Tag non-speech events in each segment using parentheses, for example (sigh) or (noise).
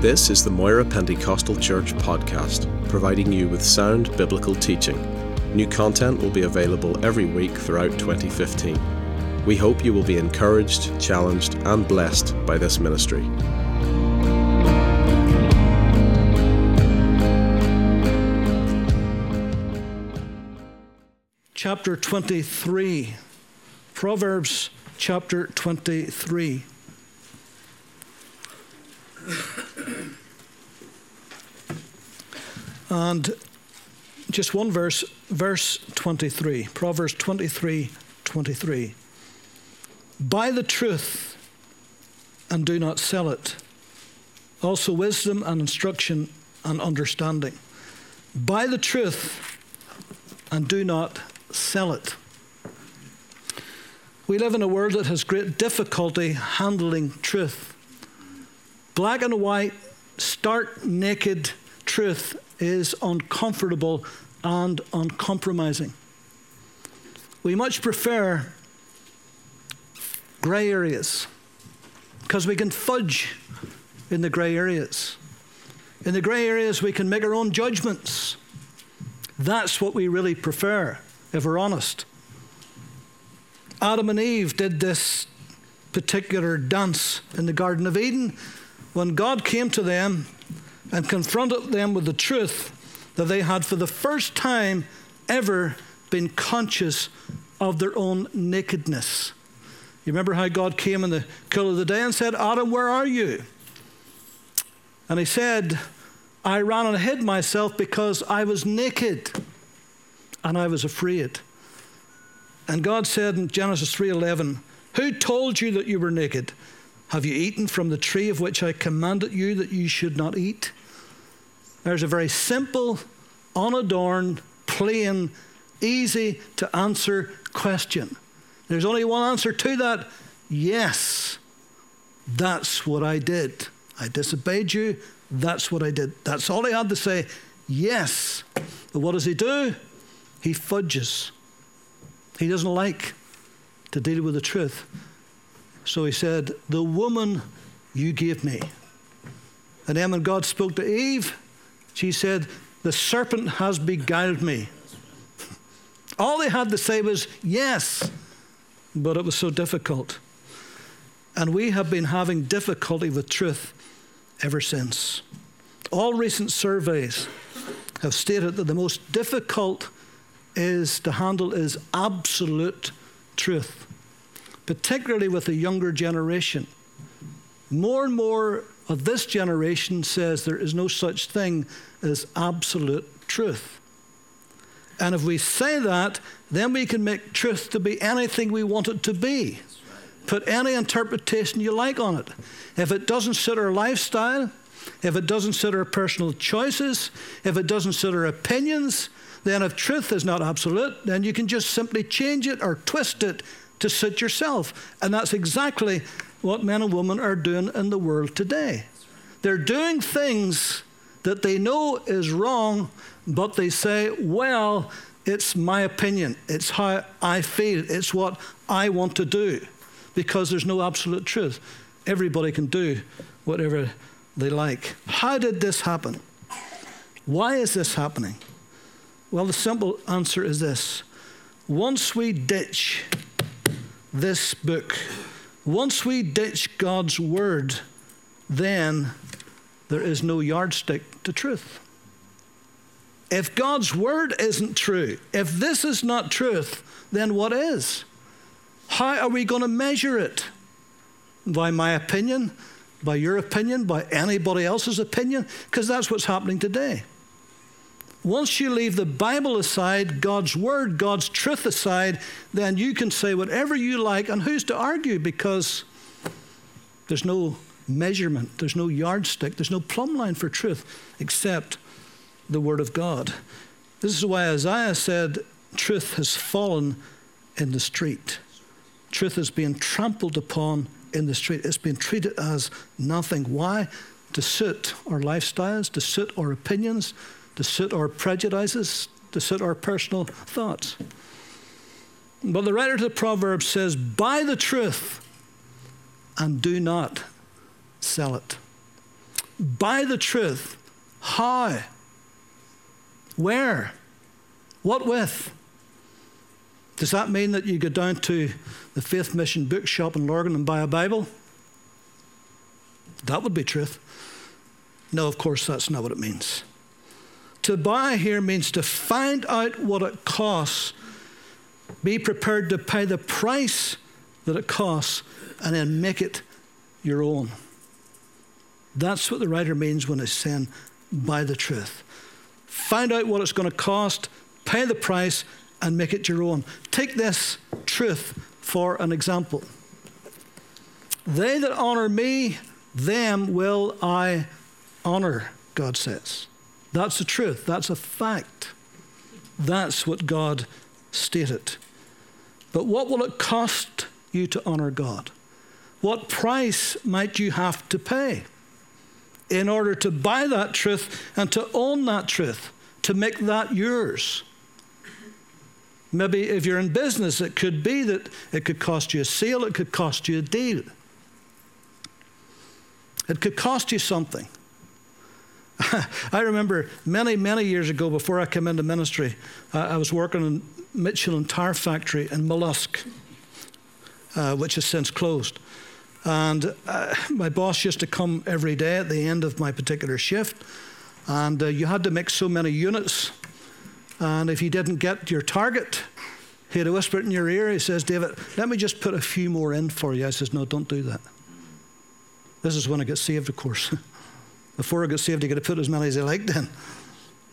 This is the Moira Pentecostal Church podcast, providing you with sound biblical teaching. New content will be available every week throughout 2015. We hope you will be encouraged, challenged, and blessed by this ministry. Chapter 23. Proverbs chapter 23. And just one verse, verse 23, Proverbs 23 23. Buy the truth and do not sell it. Also, wisdom and instruction and understanding. Buy the truth and do not sell it. We live in a world that has great difficulty handling truth. Black and white, stark, naked truth is uncomfortable and uncompromising. We much prefer grey areas because we can fudge in the grey areas. In the grey areas, we can make our own judgments. That's what we really prefer, if we're honest. Adam and Eve did this particular dance in the Garden of Eden when God came to them and confronted them with the truth that they had for the first time ever been conscious of their own nakedness. You remember how God came in the cool of the day and said, Adam, where are you? And he said, I ran and hid myself because I was naked and I was afraid. And God said in Genesis 3:11, "Who told you that you were naked? Have you eaten from the tree of which I commanded you that you should not eat?" There's a very simple, unadorned, plain, easy to answer question. There's only one answer to that yes, that's what I did. I disobeyed you, that's what I did. That's all he had to say. Yes. But what does he do? He fudges. He doesn't like to deal with the truth. So he said, The woman you gave me. And then when God spoke to Eve, she said, The serpent has beguiled me. All they had to say was yes, but it was so difficult. And we have been having difficulty with truth ever since. All recent surveys have stated that the most difficult is to handle is absolute truth, particularly with the younger generation. More and more of this generation says there is no such thing as absolute truth. And if we say that, then we can make truth to be anything we want it to be. Put any interpretation you like on it. If it doesn't suit our lifestyle, if it doesn't suit our personal choices, if it doesn't suit our opinions, then if truth is not absolute, then you can just simply change it or twist it to suit yourself. And that's exactly what men and women are doing in the world today. They're doing things that they know is wrong, but they say, well, it's my opinion, it's how I feel, it's what I want to do, because there's no absolute truth. Everybody can do whatever they like. How did this happen? Why is this happening? Well, the simple answer is this once we ditch this book, once we ditch God's word, then there is no yardstick to truth. If God's word isn't true, if this is not truth, then what is? How are we going to measure it? By my opinion, by your opinion, by anybody else's opinion? Because that's what's happening today. Once you leave the Bible aside, God's word, God's truth aside, then you can say whatever you like, and who's to argue? Because there's no measurement, there's no yardstick, there's no plumb line for truth except the Word of God. This is why Isaiah said, Truth has fallen in the street. Truth is being trampled upon in the street. It's being treated as nothing. Why? To suit our lifestyles, to suit our opinions, to suit our prejudices, to suit our personal thoughts. But the writer of the Proverbs says, Buy the truth and do not sell it. Buy the truth. How? Where? What with? Does that mean that you go down to the Faith Mission bookshop in Lurgan and buy a Bible? That would be truth. No, of course, that's not what it means. To buy here means to find out what it costs, be prepared to pay the price that it costs, and then make it your own. That's what the writer means when he's saying, buy the truth. Find out what it's going to cost, pay the price, and make it your own. Take this truth for an example. They that honor me, them will I honor, God says. That's the truth. That's a fact. That's what God stated. But what will it cost you to honor God? What price might you have to pay in order to buy that truth and to own that truth, to make that yours? Maybe if you're in business, it could be that it could cost you a sale, it could cost you a deal. It could cost you something. (laughs) I remember many, many years ago, before I came into ministry, uh, I was working in Michelin Tire Factory in Mallusk, uh, which has since closed. And uh, my boss used to come every day at the end of my particular shift, and uh, you had to make so many units. And if you didn't get your target, he'd whisper it in your ear. He says, David, let me just put a few more in for you. I says, No, don't do that. This is when I get saved, of course. (laughs) Before I got saved, he could have put as many as he liked in.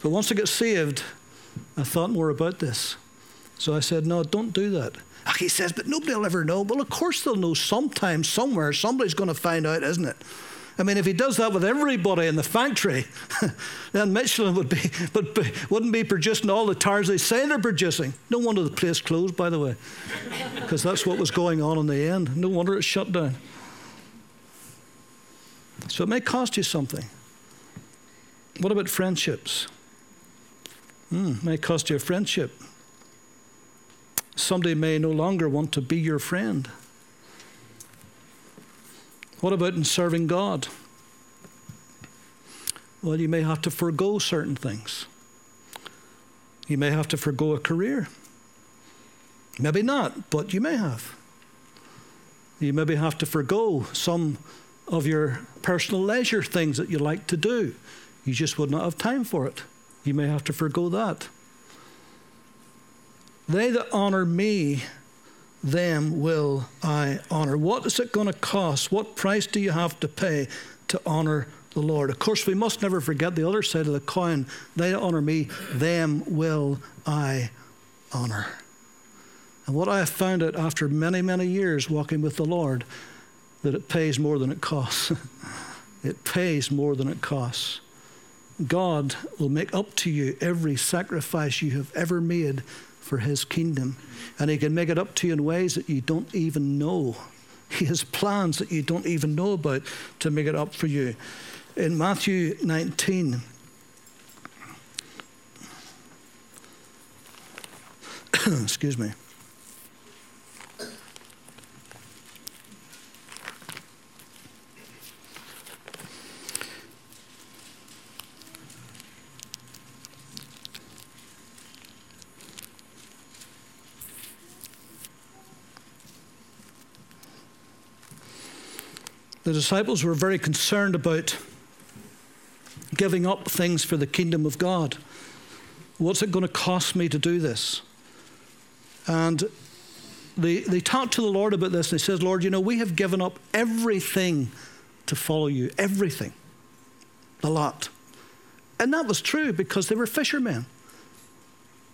But once I got saved, I thought more about this. So I said, No, don't do that. Ah, he says, But nobody will ever know. Well, of course they'll know sometime, somewhere. Somebody's going to find out, isn't it? I mean, if he does that with everybody in the factory, (laughs) then Michelin would be, (laughs) but wouldn't be producing all the tires they say they're producing. No wonder the place closed, by the way, because that's what was going on in the end. No wonder it shut down. So it may cost you something. What about friendships? Hmm, may cost you a friendship. Somebody may no longer want to be your friend. What about in serving God? Well, you may have to forego certain things. You may have to forego a career. Maybe not, but you may have. You maybe have to forego some of your personal leisure things that you like to do. You just would not have time for it. You may have to forego that. They that honor me, them will I honor. What is it going to cost? What price do you have to pay to honor the Lord? Of course, we must never forget the other side of the coin. They that honor me, them will I honor. And what I have found out after many, many years walking with the Lord that it pays more than it costs. (laughs) it pays more than it costs. God will make up to you every sacrifice you have ever made for His kingdom. And He can make it up to you in ways that you don't even know. He has plans that you don't even know about to make it up for you. In Matthew 19, (coughs) excuse me. The disciples were very concerned about giving up things for the kingdom of God. What's it going to cost me to do this? And they, they talked to the Lord about this. and They said, Lord, you know, we have given up everything to follow you, everything, a lot. And that was true because they were fishermen.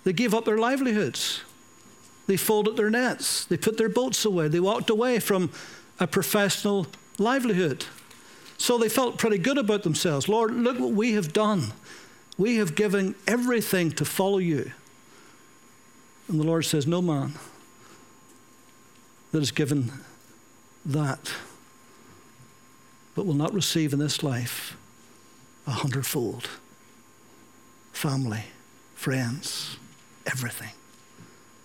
They gave up their livelihoods. They folded their nets. They put their boats away. They walked away from a professional livelihood. So they felt pretty good about themselves. Lord, look what we have done. We have given everything to follow you. And the Lord says, No man that is given that, but will not receive in this life a hundredfold family, friends, everything.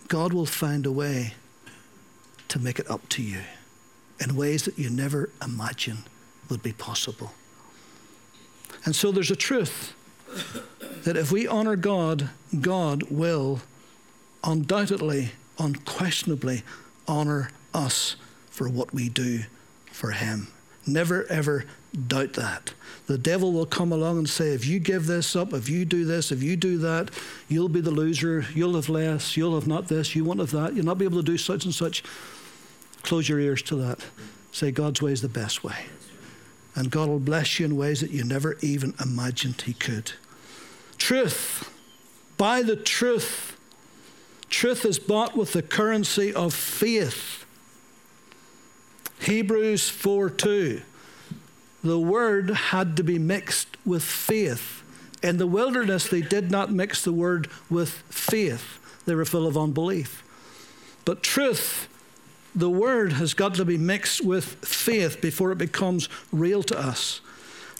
God will find a way to make it up to you in ways that you never imagined would be possible. And so there's a truth that if we honor God, God will undoubtedly, unquestionably honor us for what we do for Him. Never ever doubt that. The devil will come along and say, if you give this up, if you do this, if you do that, you'll be the loser, you'll have less, you'll have not this, you won't have that, you'll not be able to do such and such. Close your ears to that. Say, God's way is the best way. And God will bless you in ways that you never even imagined He could. Truth. Buy the truth. Truth is bought with the currency of faith. Hebrews 4 2. The word had to be mixed with faith. In the wilderness, they did not mix the word with faith, they were full of unbelief. But truth, the word has got to be mixed with faith before it becomes real to us.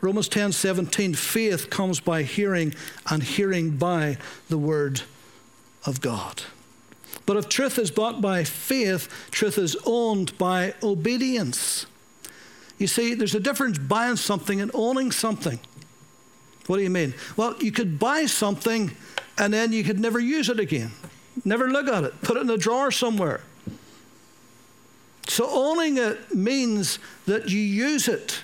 Romans 10 17, faith comes by hearing, and hearing by the word of God. But if truth is bought by faith, truth is owned by obedience. You see, there's a difference buying something and owning something. What do you mean? Well, you could buy something and then you could never use it again, never look at it, put it in a drawer somewhere. So, owning it means that you use it,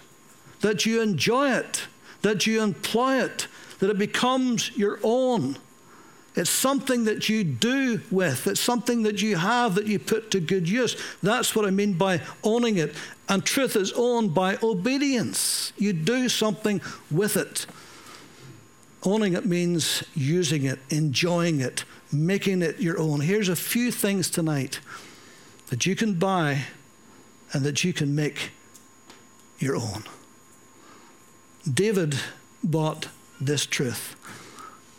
that you enjoy it, that you employ it, that it becomes your own. It's something that you do with. It's something that you have that you put to good use. That's what I mean by owning it. And truth is owned by obedience. You do something with it. Owning it means using it, enjoying it, making it your own. Here's a few things tonight that you can buy and that you can make your own. David bought this truth.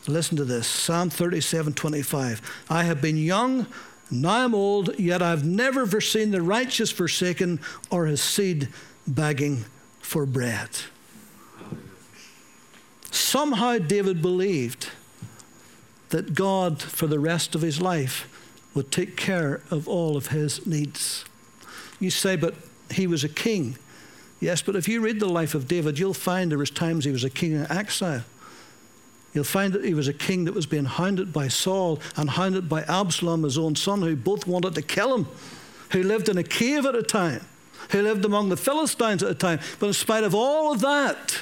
Listen to this Psalm 37 25. I have been young, now I'm old, yet I've never foreseen the righteous forsaken or his seed begging for bread. Somehow David believed that God, for the rest of his life, would take care of all of his needs. You say, but he was a king. Yes, but if you read the life of David, you'll find there was times he was a king in exile. You'll find that he was a king that was being hounded by Saul and hounded by Absalom, his own son, who both wanted to kill him, who lived in a cave at a time, who lived among the Philistines at a time. But in spite of all of that,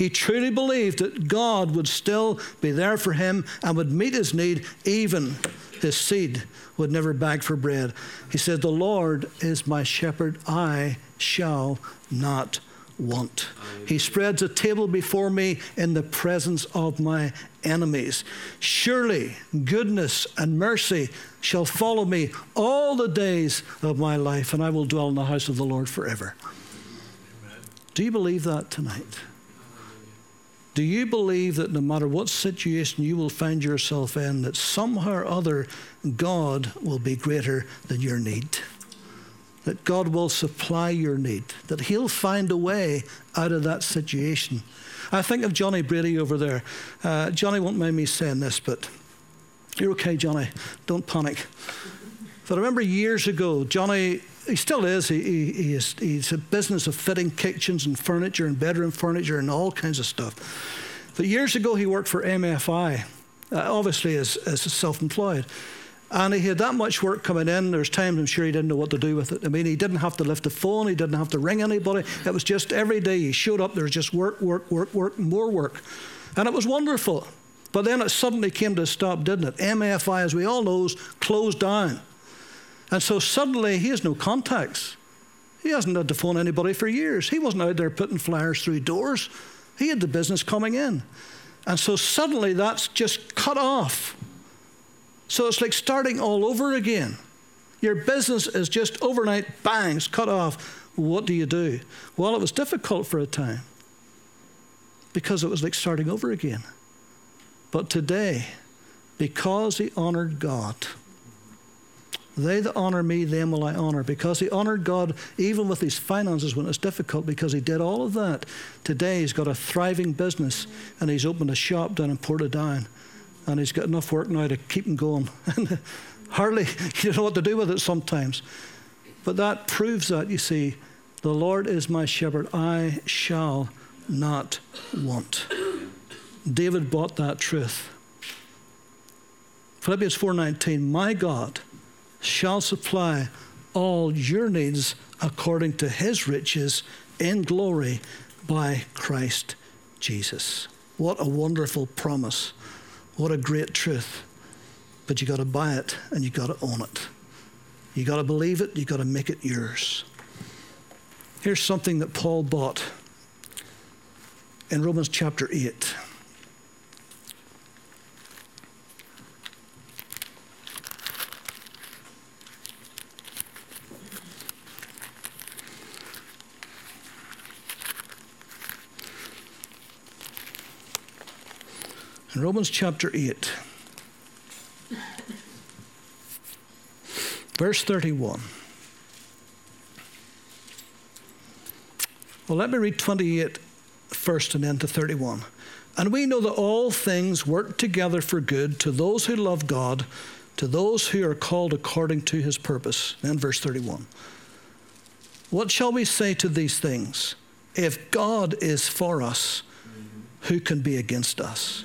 he truly believed that God would still be there for him and would meet his need, even his seed would never beg for bread. He said, The Lord is my shepherd, I shall not want. He spreads a table before me in the presence of my enemies. Surely goodness and mercy shall follow me all the days of my life, and I will dwell in the house of the Lord forever. Do you believe that tonight? Do you believe that no matter what situation you will find yourself in, that somehow or other God will be greater than your need? that God will supply your need, that He'll find a way out of that situation. I think of Johnny Brady over there. Uh, Johnny won't mind me saying this, but you're okay, Johnny. Don't panic. But I remember years ago, Johnny, he still is, he, he, he is, he's a business of fitting kitchens and furniture and bedroom furniture and all kinds of stuff. But years ago, he worked for MFI, uh, obviously as, as self employed. And he had that much work coming in. There's times I'm sure he didn't know what to do with it. I mean, he didn't have to lift the phone. He didn't have to ring anybody. It was just every day he showed up. There was just work, work, work, work, more work. And it was wonderful. But then it suddenly came to a stop, didn't it? MFI, as we all know, closed down. And so suddenly he has no contacts. He hasn't had to phone anybody for years. He wasn't out there putting flyers through doors. He had the business coming in. And so suddenly that's just cut off. So it's like starting all over again. Your business is just overnight, bangs, cut off. What do you do? Well, it was difficult for a time because it was like starting over again. But today, because he honored God, they that honor me, them will I honor. Because he honored God even with his finances when it's difficult, because he did all of that. Today he's got a thriving business and he's opened a shop down in Portadown and he's got enough work now to keep him going. (laughs) Hardly (laughs) you don't know what to do with it sometimes. But that proves that, you see, the Lord is my shepherd, I shall not want. David bought that truth. Philippians 4:19 My God shall supply all your needs according to his riches in glory by Christ Jesus. What a wonderful promise. What a great truth. But you got to buy it and you got to own it. You got to believe it, you got to make it yours. Here's something that Paul bought in Romans chapter 8. In Romans chapter 8, verse 31. Well, let me read 28 first and then to 31. And we know that all things work together for good to those who love God, to those who are called according to his purpose. Then, verse 31. What shall we say to these things? If God is for us, who can be against us?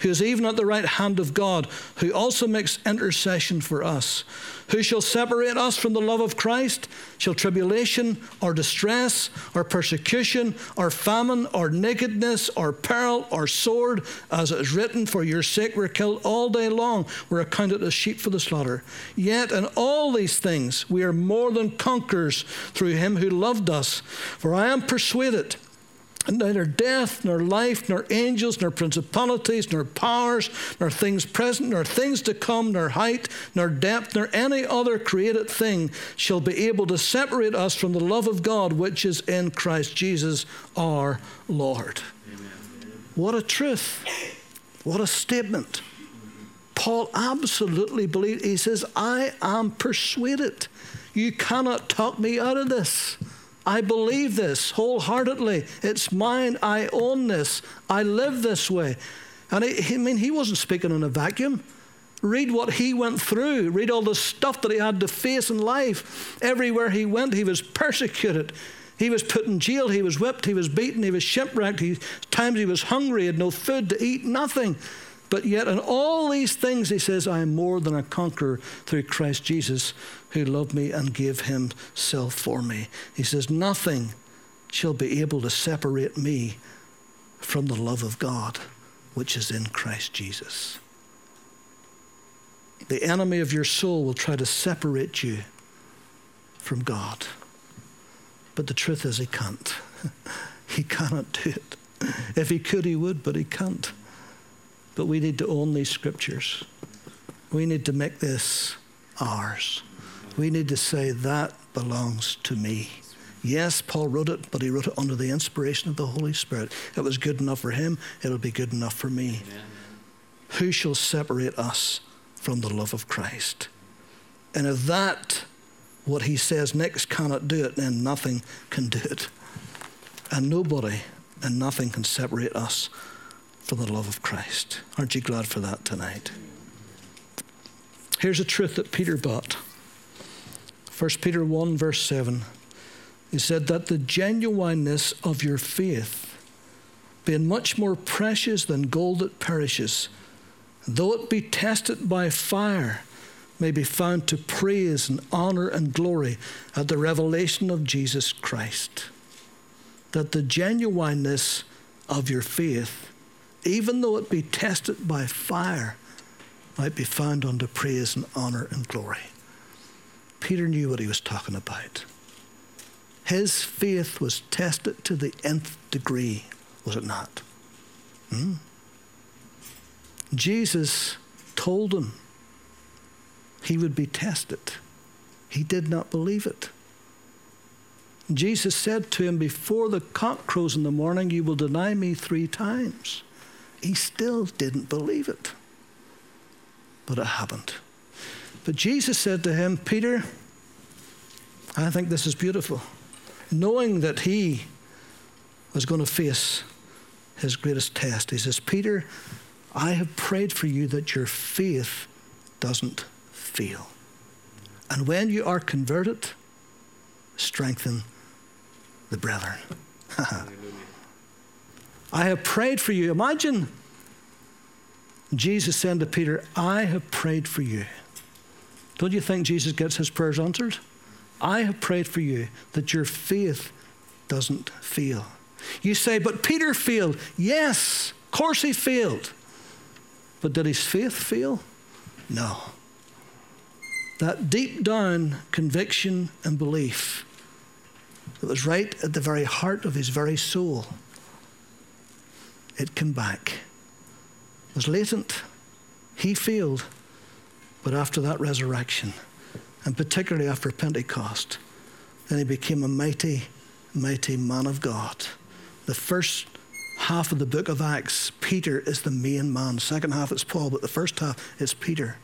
who is even at the right hand of God, who also makes intercession for us. Who shall separate us from the love of Christ? Shall tribulation, or distress, or persecution, or famine, or nakedness, or peril, or sword? As it is written, For your sake we're killed all day long, we're accounted as sheep for the slaughter. Yet in all these things we are more than conquerors through him who loved us. For I am persuaded neither death, nor life, nor angels, nor principalities, nor powers, nor things present, nor things to come, nor height, nor depth, nor any other created thing shall be able to separate us from the love of God which is in Christ Jesus our Lord. Amen. What a truth. What a statement. Paul absolutely believed. He says, I am persuaded. You cannot talk me out of this. I believe this wholeheartedly. It's mine. I own this. I live this way. And I mean, he wasn't speaking in a vacuum. Read what he went through. Read all the stuff that he had to face in life. Everywhere he went, he was persecuted. He was put in jail. He was whipped. He was beaten. He was shipwrecked. He, times he was hungry. He had no food to eat, nothing. But yet, in all these things, he says, I am more than a conqueror through Christ Jesus, who loved me and gave himself for me. He says, Nothing shall be able to separate me from the love of God, which is in Christ Jesus. The enemy of your soul will try to separate you from God. But the truth is, he can't. (laughs) he cannot do it. If he could, he would, but he can't. But we need to own these scriptures. We need to make this ours. We need to say, that belongs to me. Yes, Paul wrote it, but he wrote it under the inspiration of the Holy Spirit. It was good enough for him, it'll be good enough for me. Amen. Who shall separate us from the love of Christ? And if that, what he says next, cannot do it, then nothing can do it. And nobody and nothing can separate us from the love of Christ. Aren't you glad for that tonight? Here's a truth that Peter bought. 1 Peter 1, verse 7. He said that the genuineness of your faith, being much more precious than gold that perishes, though it be tested by fire, may be found to praise and honor and glory at the revelation of Jesus Christ. That the genuineness of your faith even though it be tested by fire, might be found unto praise and honor and glory. Peter knew what he was talking about. His faith was tested to the nth degree, was it not? Hmm? Jesus told him he would be tested. He did not believe it. Jesus said to him, Before the cock crows in the morning, you will deny me three times he still didn't believe it. But it happened. But Jesus said to him, Peter, I think this is beautiful. Knowing that he was going to face his greatest test, he says, Peter, I have prayed for you that your faith doesn't fail. And when you are converted, strengthen the brethren. (laughs) I have prayed for you. Imagine Jesus saying to Peter, I have prayed for you. Don't you think Jesus gets his prayers answered? I have prayed for you that your faith doesn't fail. You say, but Peter failed. Yes, of course he failed. But did his faith fail? No. That deep down conviction and belief that was right at the very heart of his very soul, it came back. It was latent. He failed. But after that resurrection, and particularly after Pentecost, then he became a mighty, mighty man of God. The first half of the book of Acts, Peter is the main man. Second half it's Paul, but the first half is Peter.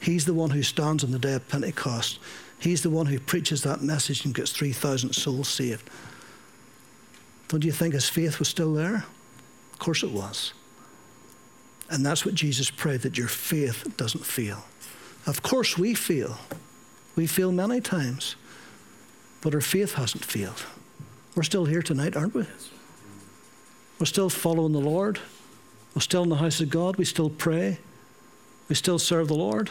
He's the one who stands on the day of Pentecost. He's the one who preaches that message and gets 3,000 souls saved. Don't you think his faith was still there? Of course it was. And that's what Jesus prayed that your faith doesn't fail. Of course, we fail. We fail many times. But our faith hasn't failed. We're still here tonight, aren't we? We're still following the Lord. We're still in the house of God. We still pray. We still serve the Lord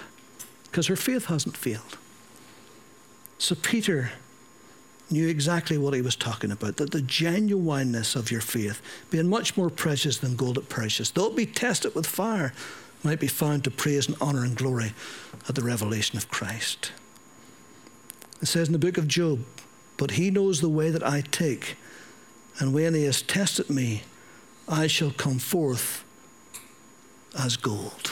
because our faith hasn't failed. So Peter knew exactly what he was talking about that the genuineness of your faith, being much more precious than gold that precious, though it be tested with fire, might be found to praise and honor and glory at the revelation of Christ. It says in the book of Job, But he knows the way that I take, and when he has tested me, I shall come forth as gold.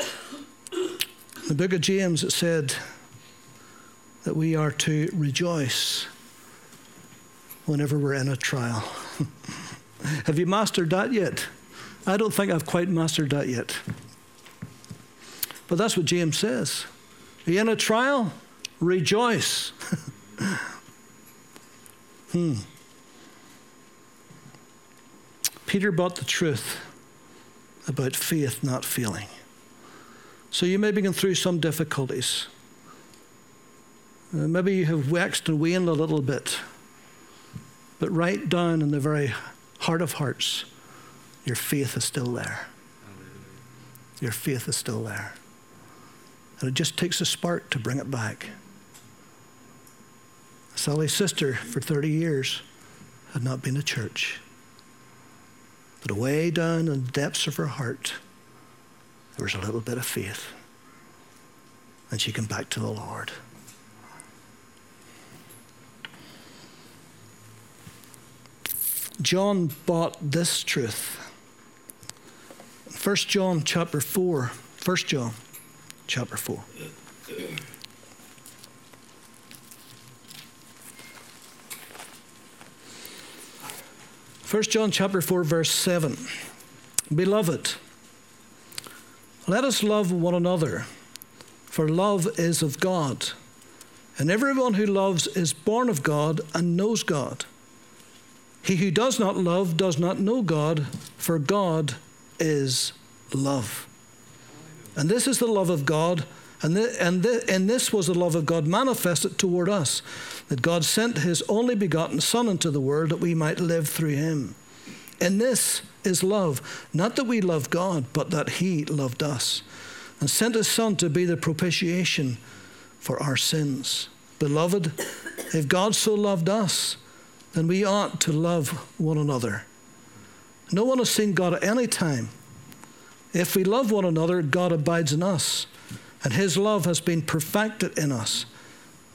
In the book of James, it said, that we are to rejoice whenever we're in a trial. (laughs) Have you mastered that yet? I don't think I've quite mastered that yet. But that's what James says. Are you in a trial? Rejoice. (laughs) hmm. Peter brought the truth about faith not feeling. So you may be going through some difficulties. Uh, maybe you have waxed and waned a little bit, but right down in the very heart of hearts, your faith is still there. Your faith is still there. And it just takes a spark to bring it back. Sally's sister, for 30 years, had not been to church. But away down in the depths of her heart, there was a little bit of faith. And she came back to the Lord. John bought this truth. 1 John chapter 4. 1 John chapter 4. First John chapter 4 verse 7 Beloved let us love one another for love is of God and everyone who loves is born of God and knows God he who does not love does not know God, for God is love. And this is the love of God, and, th- and, th- and this was the love of God manifested toward us, that God sent his only begotten Son into the world that we might live through him. And this is love, not that we love God, but that he loved us, and sent his Son to be the propitiation for our sins. Beloved, if God so loved us, then we ought to love one another. No one has seen God at any time. If we love one another, God abides in us, and his love has been perfected in us.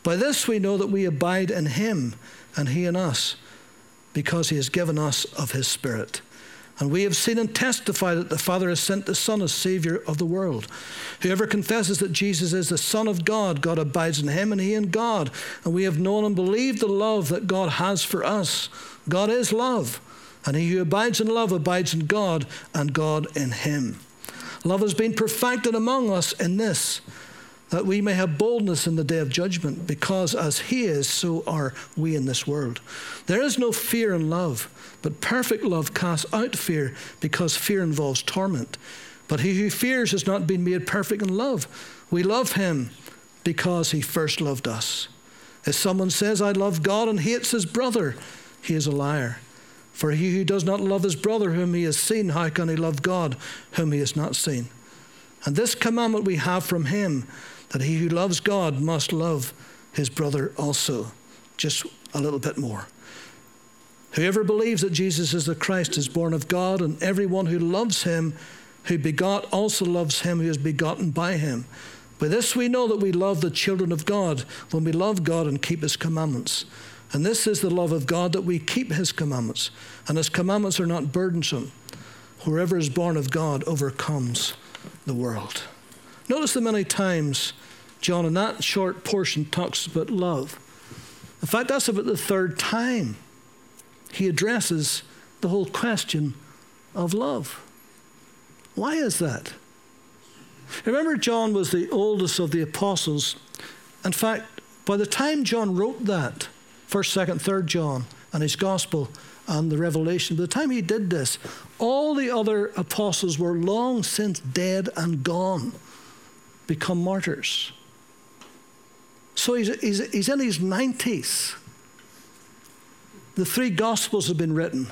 By this we know that we abide in him, and he in us, because he has given us of his Spirit. And we have seen and testified that the Father has sent the Son as Savior of the world. Whoever confesses that Jesus is the Son of God, God abides in him and he in God. And we have known and believed the love that God has for us. God is love. And he who abides in love abides in God and God in him. Love has been perfected among us in this, that we may have boldness in the day of judgment, because as He is, so are we in this world. There is no fear in love, but perfect love casts out fear, because fear involves torment. But he who fears has not been made perfect in love. We love Him because He first loved us. If someone says, I love God and hates his brother, he is a liar. For he who does not love his brother whom he has seen, how can he love God whom he has not seen? And this commandment we have from him that he who loves God must love his brother also. Just a little bit more. Whoever believes that Jesus is the Christ is born of God, and everyone who loves him, who begot, also loves him who is begotten by him. By this we know that we love the children of God when we love God and keep his commandments. And this is the love of God that we keep his commandments. And his commandments are not burdensome. Whoever is born of God overcomes the world. Notice the many times John, in that short portion, talks about love. In fact, that's about the third time he addresses the whole question of love. Why is that? Remember, John was the oldest of the apostles. In fact, by the time John wrote that, 1st, 2nd, 3rd John, and his gospel and the revelation, by the time he did this, all the other apostles were long since dead and gone, become martyrs. So he's, he's, he's in his 90s. The three Gospels have been written.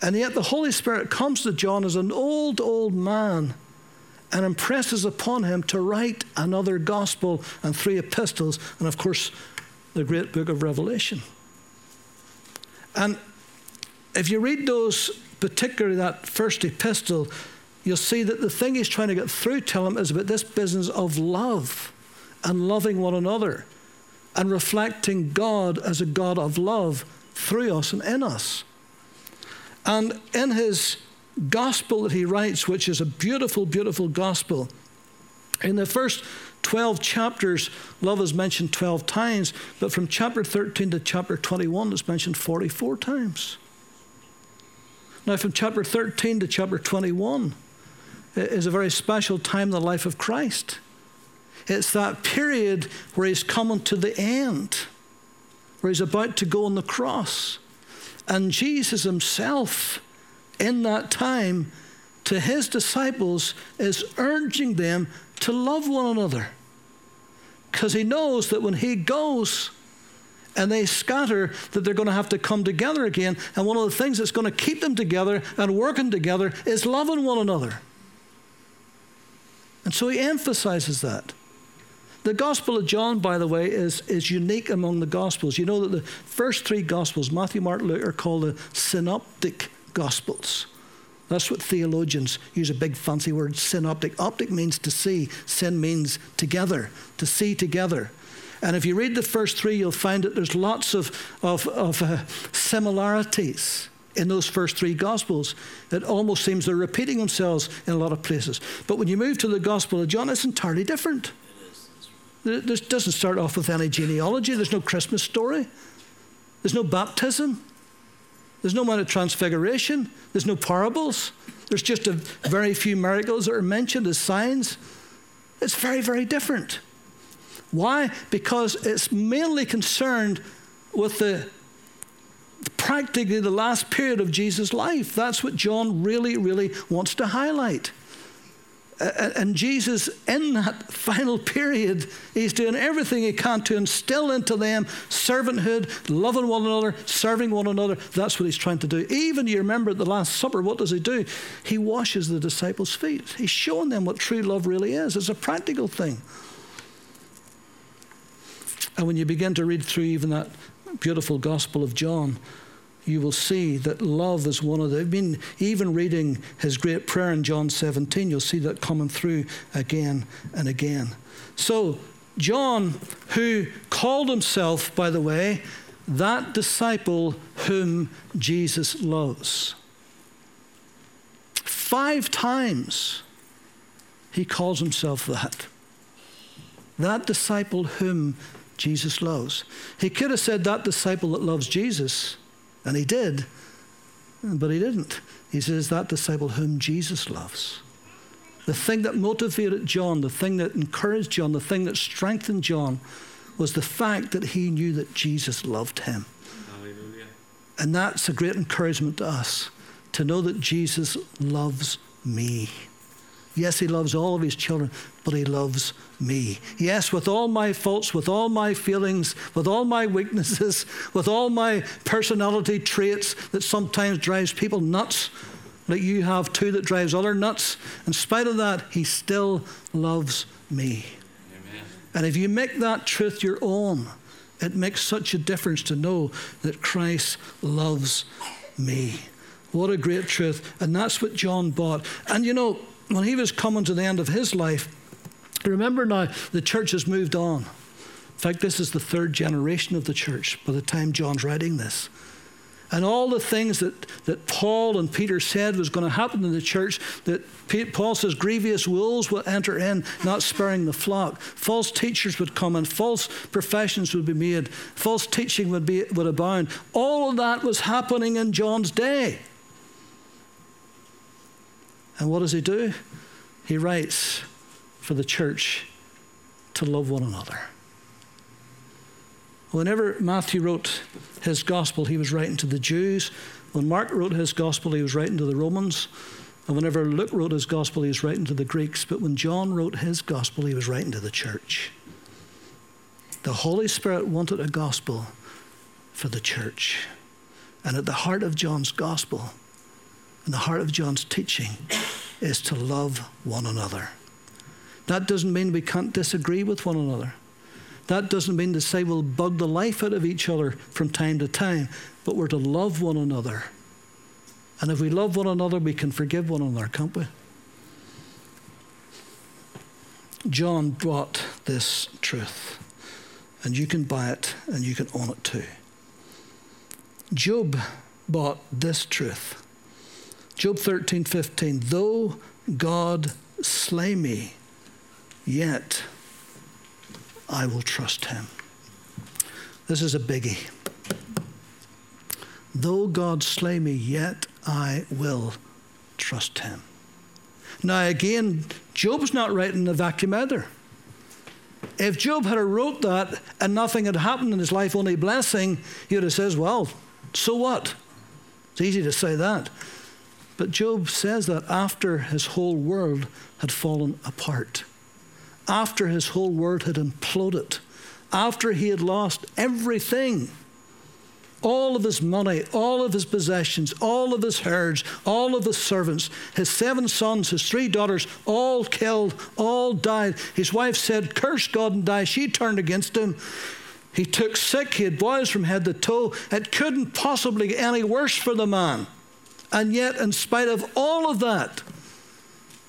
And yet the Holy Spirit comes to John as an old, old man and impresses upon him to write another gospel and three epistles, and of course, the great book of Revelation. And if you read those, particularly that first epistle, you'll see that the thing he's trying to get through to him is about this business of love and loving one another and reflecting God as a God of love through us and in us. And in his gospel that he writes, which is a beautiful, beautiful gospel, in the first 12 chapters, love is mentioned 12 times, but from chapter 13 to chapter 21, it's mentioned 44 times. Now, from chapter 13 to chapter 21 is a very special time in the life of Christ. It's that period where he's coming to the end, where he's about to go on the cross. And Jesus himself, in that time, to his disciples, is urging them to love one another. Because he knows that when he goes, and they scatter, that they're going to have to come together again. And one of the things that's going to keep them together and working together is loving one another. And so he emphasizes that. The Gospel of John, by the way, is, is unique among the Gospels. You know that the first three Gospels, Matthew, Mark, Luke, are called the synoptic Gospels. That's what theologians use a big fancy word, synoptic. Optic means to see, syn means together, to see together. And if you read the first three, you'll find that there's lots of, of, of uh, similarities in those first three Gospels. It almost seems they're repeating themselves in a lot of places. But when you move to the Gospel of John, it's entirely different. This doesn't start off with any genealogy. There's no Christmas story. There's no baptism. There's no Mount of Transfiguration. There's no parables. There's just a very few miracles that are mentioned as signs. It's very, very different. Why? Because it's mainly concerned with the practically the last period of Jesus' life. That's what John really, really wants to highlight and Jesus, in that final period, he's doing everything he can to instill into them servanthood, loving one another, serving one another. That's what he's trying to do. Even you remember at the Last Supper, what does he do? He washes the disciples' feet. He's showing them what true love really is. It's a practical thing. And when you begin to read through even that beautiful Gospel of John, you will see that love is one of the. I mean, even reading his great prayer in John 17, you'll see that coming through again and again. So, John, who called himself, by the way, that disciple whom Jesus loves. Five times he calls himself that. That disciple whom Jesus loves. He could have said that disciple that loves Jesus and he did, but he didn't. He says, That disciple whom Jesus loves. the thing that motivated John, the thing that encouraged John, the thing that strengthened John was the fact that he knew that Jesus loved him. Hallelujah. And that's a great encouragement to us to know that Jesus loves me. Yes, He loves all of His children, but He loves me. Yes, with all my faults, with all my feelings, with all my weaknesses, (laughs) with all my personality traits that sometimes drives people nuts, like you have too, that drives other nuts. In spite of that, He still loves me. Amen. And if you make that truth your own, it makes such a difference to know that Christ loves me. What a great truth. And that's what John bought. And you know, when he was coming to the end of his life, remember now, the church has moved on. In fact, this is the third generation of the church by the time John's writing this. And all the things that, that Paul and Peter said was going to happen in the church, that Paul says grievous wolves will enter in, not sparing the flock. False teachers would come and false professions would be made. False teaching would, be, would abound. All of that was happening in John's day. And what does he do? He writes for the church to love one another. Whenever Matthew wrote his gospel, he was writing to the Jews. When Mark wrote his gospel, he was writing to the Romans. And whenever Luke wrote his gospel, he was writing to the Greeks. But when John wrote his gospel, he was writing to the church. The Holy Spirit wanted a gospel for the church. And at the heart of John's gospel and the heart of John's teaching is to love one another. That doesn't mean we can't disagree with one another. That doesn't mean to say we'll bug the life out of each other from time to time, but we're to love one another. And if we love one another, we can forgive one another, can't we? John brought this truth, and you can buy it and you can own it too. Job bought this truth Job 13, 15. Though God slay me, yet I will trust him. This is a biggie. Though God slay me, yet I will trust him. Now, again, Job's not writing in a vacuum either. If Job had wrote that and nothing had happened in his life, only blessing, he would have said, well, so what? It's easy to say that. But Job says that after his whole world had fallen apart, after his whole world had imploded, after he had lost everything all of his money, all of his possessions, all of his herds, all of his servants, his seven sons, his three daughters, all killed, all died. His wife said, Curse God and die. She turned against him. He took sick, he had boils from head to toe. It couldn't possibly get any worse for the man. And yet, in spite of all of that,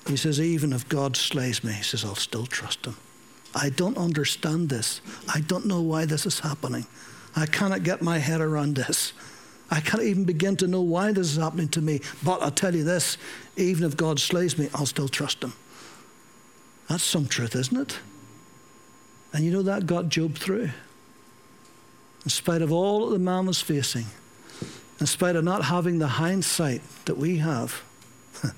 he says, even if God slays me, he says, I'll still trust him. I don't understand this. I don't know why this is happening. I cannot get my head around this. I can't even begin to know why this is happening to me. But I'll tell you this even if God slays me, I'll still trust him. That's some truth, isn't it? And you know that got Job through. In spite of all that the man was facing, in spite of not having the hindsight that we have. (laughs)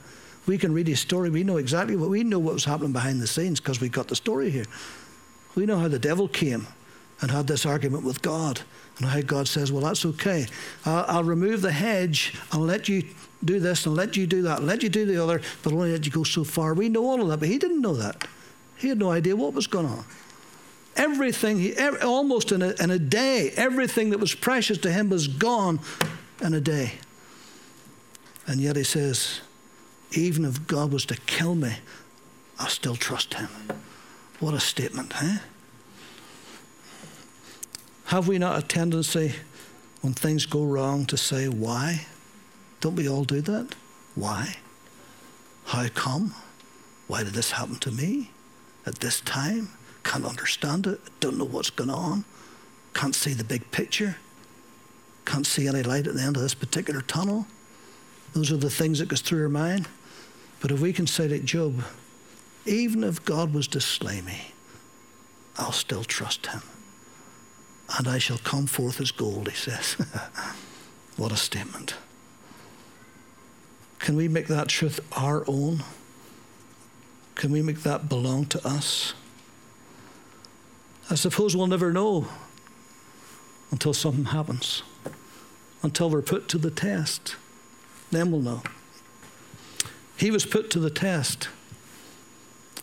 we can read his story. We know exactly what we know what was happening behind the scenes because we got the story here. We know how the devil came and had this argument with God, and how God says, "Well, that's okay. I'll, I'll remove the hedge. I'll let you do this, and let you do that, and let you do the other, but only let you go so far." We know all of that, but he didn't know that. He had no idea what was going on. Everything, he, almost in a, in a day, everything that was precious to him was gone in a day. And yet he says, even if God was to kill me, I still trust him. What a statement, eh? Have we not a tendency when things go wrong to say, why? Don't we all do that? Why? How come? Why did this happen to me at this time? Can't understand it. Don't know what's going on. Can't see the big picture. Can't see any light at the end of this particular tunnel. Those are the things that goes through our mind. But if we can say to Job, even if God was to slay me, I'll still trust him. And I shall come forth as gold, he says. (laughs) what a statement. Can we make that truth our own? Can we make that belong to us? I suppose we'll never know until something happens, until we're put to the test. Then we'll know. He was put to the test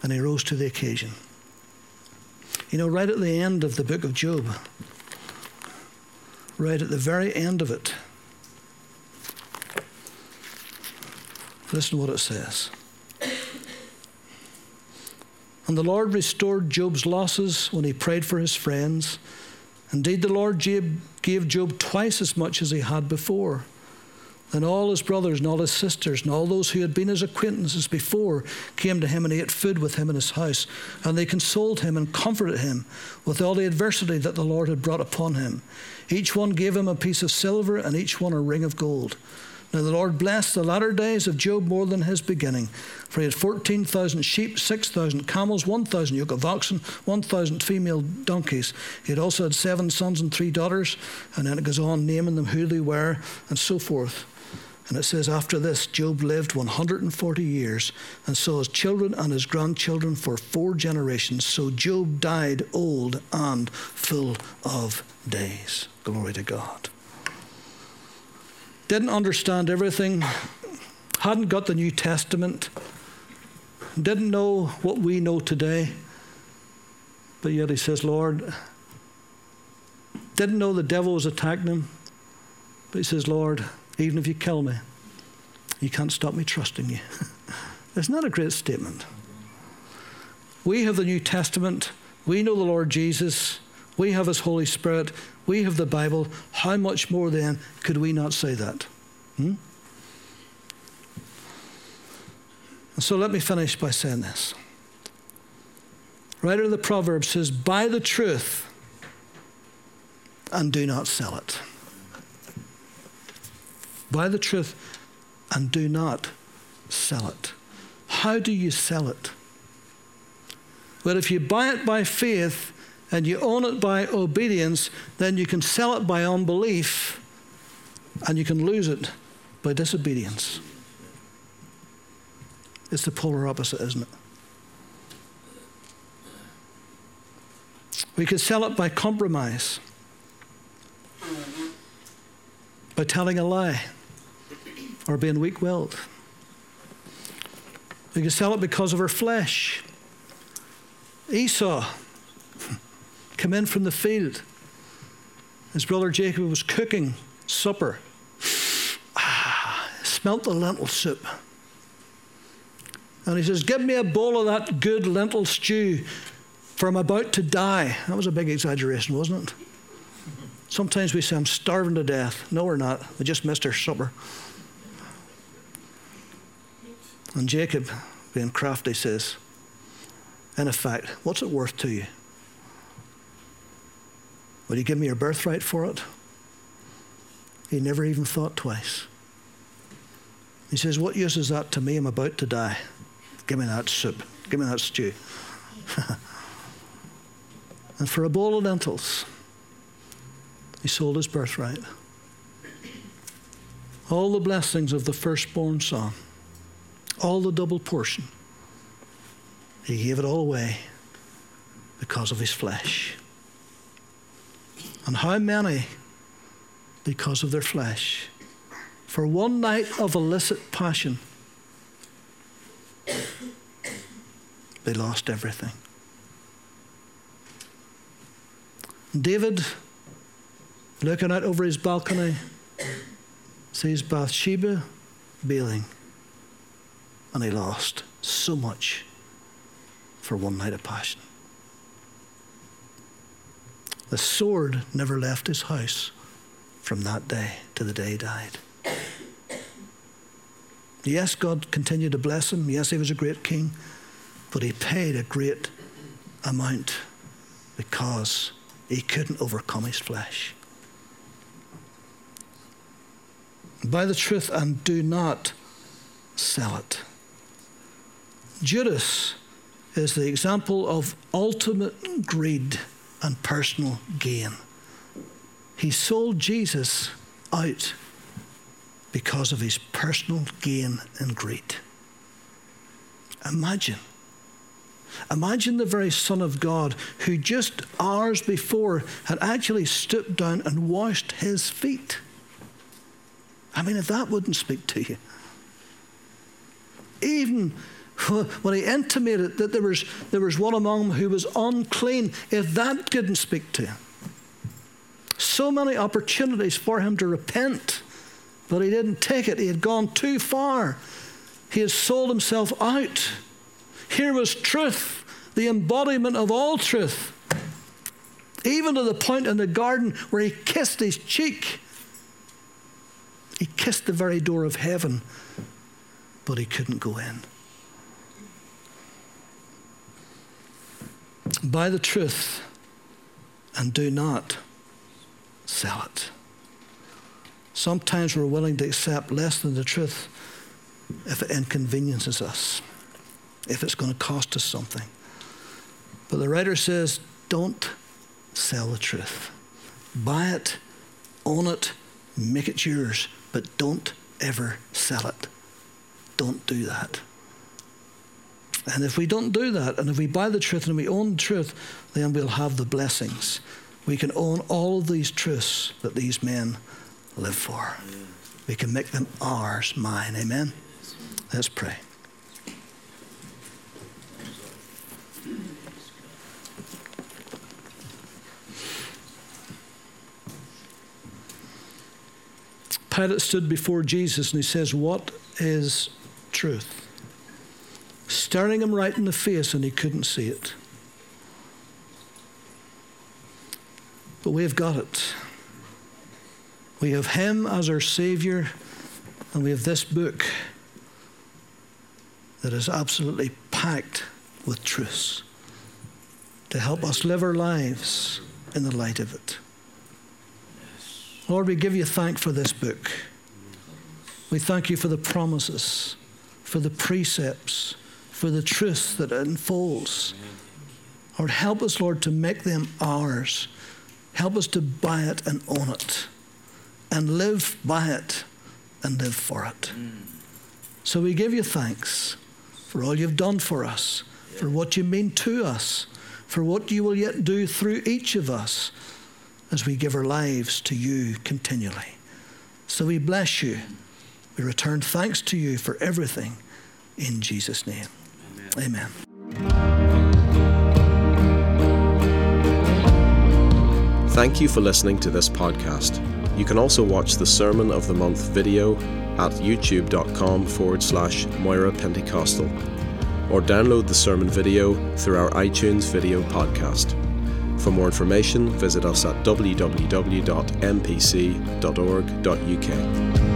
and he rose to the occasion. You know, right at the end of the book of Job, right at the very end of it, listen to what it says. And the Lord restored Job's losses when he prayed for his friends. Indeed, the Lord gave Job twice as much as he had before. And all his brothers and all his sisters and all those who had been his acquaintances before came to him and ate food with him in his house. And they consoled him and comforted him with all the adversity that the Lord had brought upon him. Each one gave him a piece of silver and each one a ring of gold. Now the Lord blessed the latter days of Job more than his beginning, for he had 14,000 sheep, 6,000 camels, 1,000 yoke of oxen, 1,000 female donkeys. He had also had seven sons and three daughters, and then it goes on naming them who they were and so forth. And it says, After this, Job lived 140 years and saw his children and his grandchildren for four generations. So Job died old and full of days. Glory to God. Didn't understand everything, hadn't got the New Testament, didn't know what we know today. But yet he says, Lord, didn't know the devil was attacking him. But he says, Lord, even if you kill me, you can't stop me trusting you. (laughs) Isn't that a great statement? We have the New Testament. We know the Lord Jesus. We have His Holy Spirit. We have the Bible. How much more then could we not say that? Hmm? so let me finish by saying this. Writer of the Proverbs says, Buy the truth and do not sell it. Buy the truth and do not sell it. How do you sell it? Well, if you buy it by faith and you own it by obedience, then you can sell it by unbelief and you can lose it by disobedience. It's the polar opposite, isn't it? We could sell it by compromise, by telling a lie or being weak willed. We can sell it because of our flesh. Esau came in from the field. His brother Jacob was cooking supper. (sighs) Ah, smelt the lentil soup. And he says, Give me a bowl of that good lentil stew, for I'm about to die. That was a big exaggeration, wasn't it? Sometimes we say, I'm starving to death. No, we're not. We just missed our supper. And Jacob, being crafty, says, In effect, what's it worth to you? Will you give me your birthright for it? He never even thought twice. He says, What use is that to me? I'm about to die. Give me that soup. Give me that stew. (laughs) and for a bowl of lentils, he sold his birthright. All the blessings of the firstborn son all the double portion. He gave it all away because of his flesh. And how many, because of their flesh, for one night of illicit passion, they lost everything. David, looking out over his balcony, sees Bathsheba bailing and he lost so much for one night of passion. The sword never left his house from that day to the day he died. Yes, God continued to bless him. Yes, he was a great king. But he paid a great amount because he couldn't overcome his flesh. Buy the truth and do not sell it. Judas is the example of ultimate greed and personal gain. He sold Jesus out because of his personal gain and greed. Imagine Imagine the very Son of God who just hours before had actually stooped down and washed his feet. I mean, if that wouldn't speak to you. Even (laughs) when he intimated that there was, there was one among them who was unclean, if that didn't speak to him, So many opportunities for him to repent, but he didn't take it. He had gone too far. He had sold himself out. Here was truth, the embodiment of all truth. Even to the point in the garden where he kissed his cheek. He kissed the very door of heaven, but he couldn't go in. Buy the truth and do not sell it. Sometimes we're willing to accept less than the truth if it inconveniences us, if it's going to cost us something. But the writer says, don't sell the truth. Buy it, own it, make it yours, but don't ever sell it. Don't do that. And if we don't do that, and if we buy the truth and we own the truth, then we'll have the blessings. We can own all of these truths that these men live for. We can make them ours, mine. Amen? Let's pray. Pilate stood before Jesus and he says, What is truth? Staring him right in the face and he couldn't see it. But we've got it. We have him as our Savior, and we have this book that is absolutely packed with truths to help us live our lives in the light of it. Lord, we give you thank for this book. We thank you for the promises, for the precepts, for the truth that unfolds. Lord, help us, Lord, to make them ours. Help us to buy it and own it, and live by it and live for it. So we give you thanks for all you've done for us, for what you mean to us, for what you will yet do through each of us as we give our lives to you continually. So we bless you. We return thanks to you for everything in Jesus' name. Amen. Thank you for listening to this podcast. You can also watch the Sermon of the Month video at youtube.com forward slash Moira Pentecostal or download the sermon video through our iTunes video podcast. For more information, visit us at www.mpc.org.uk.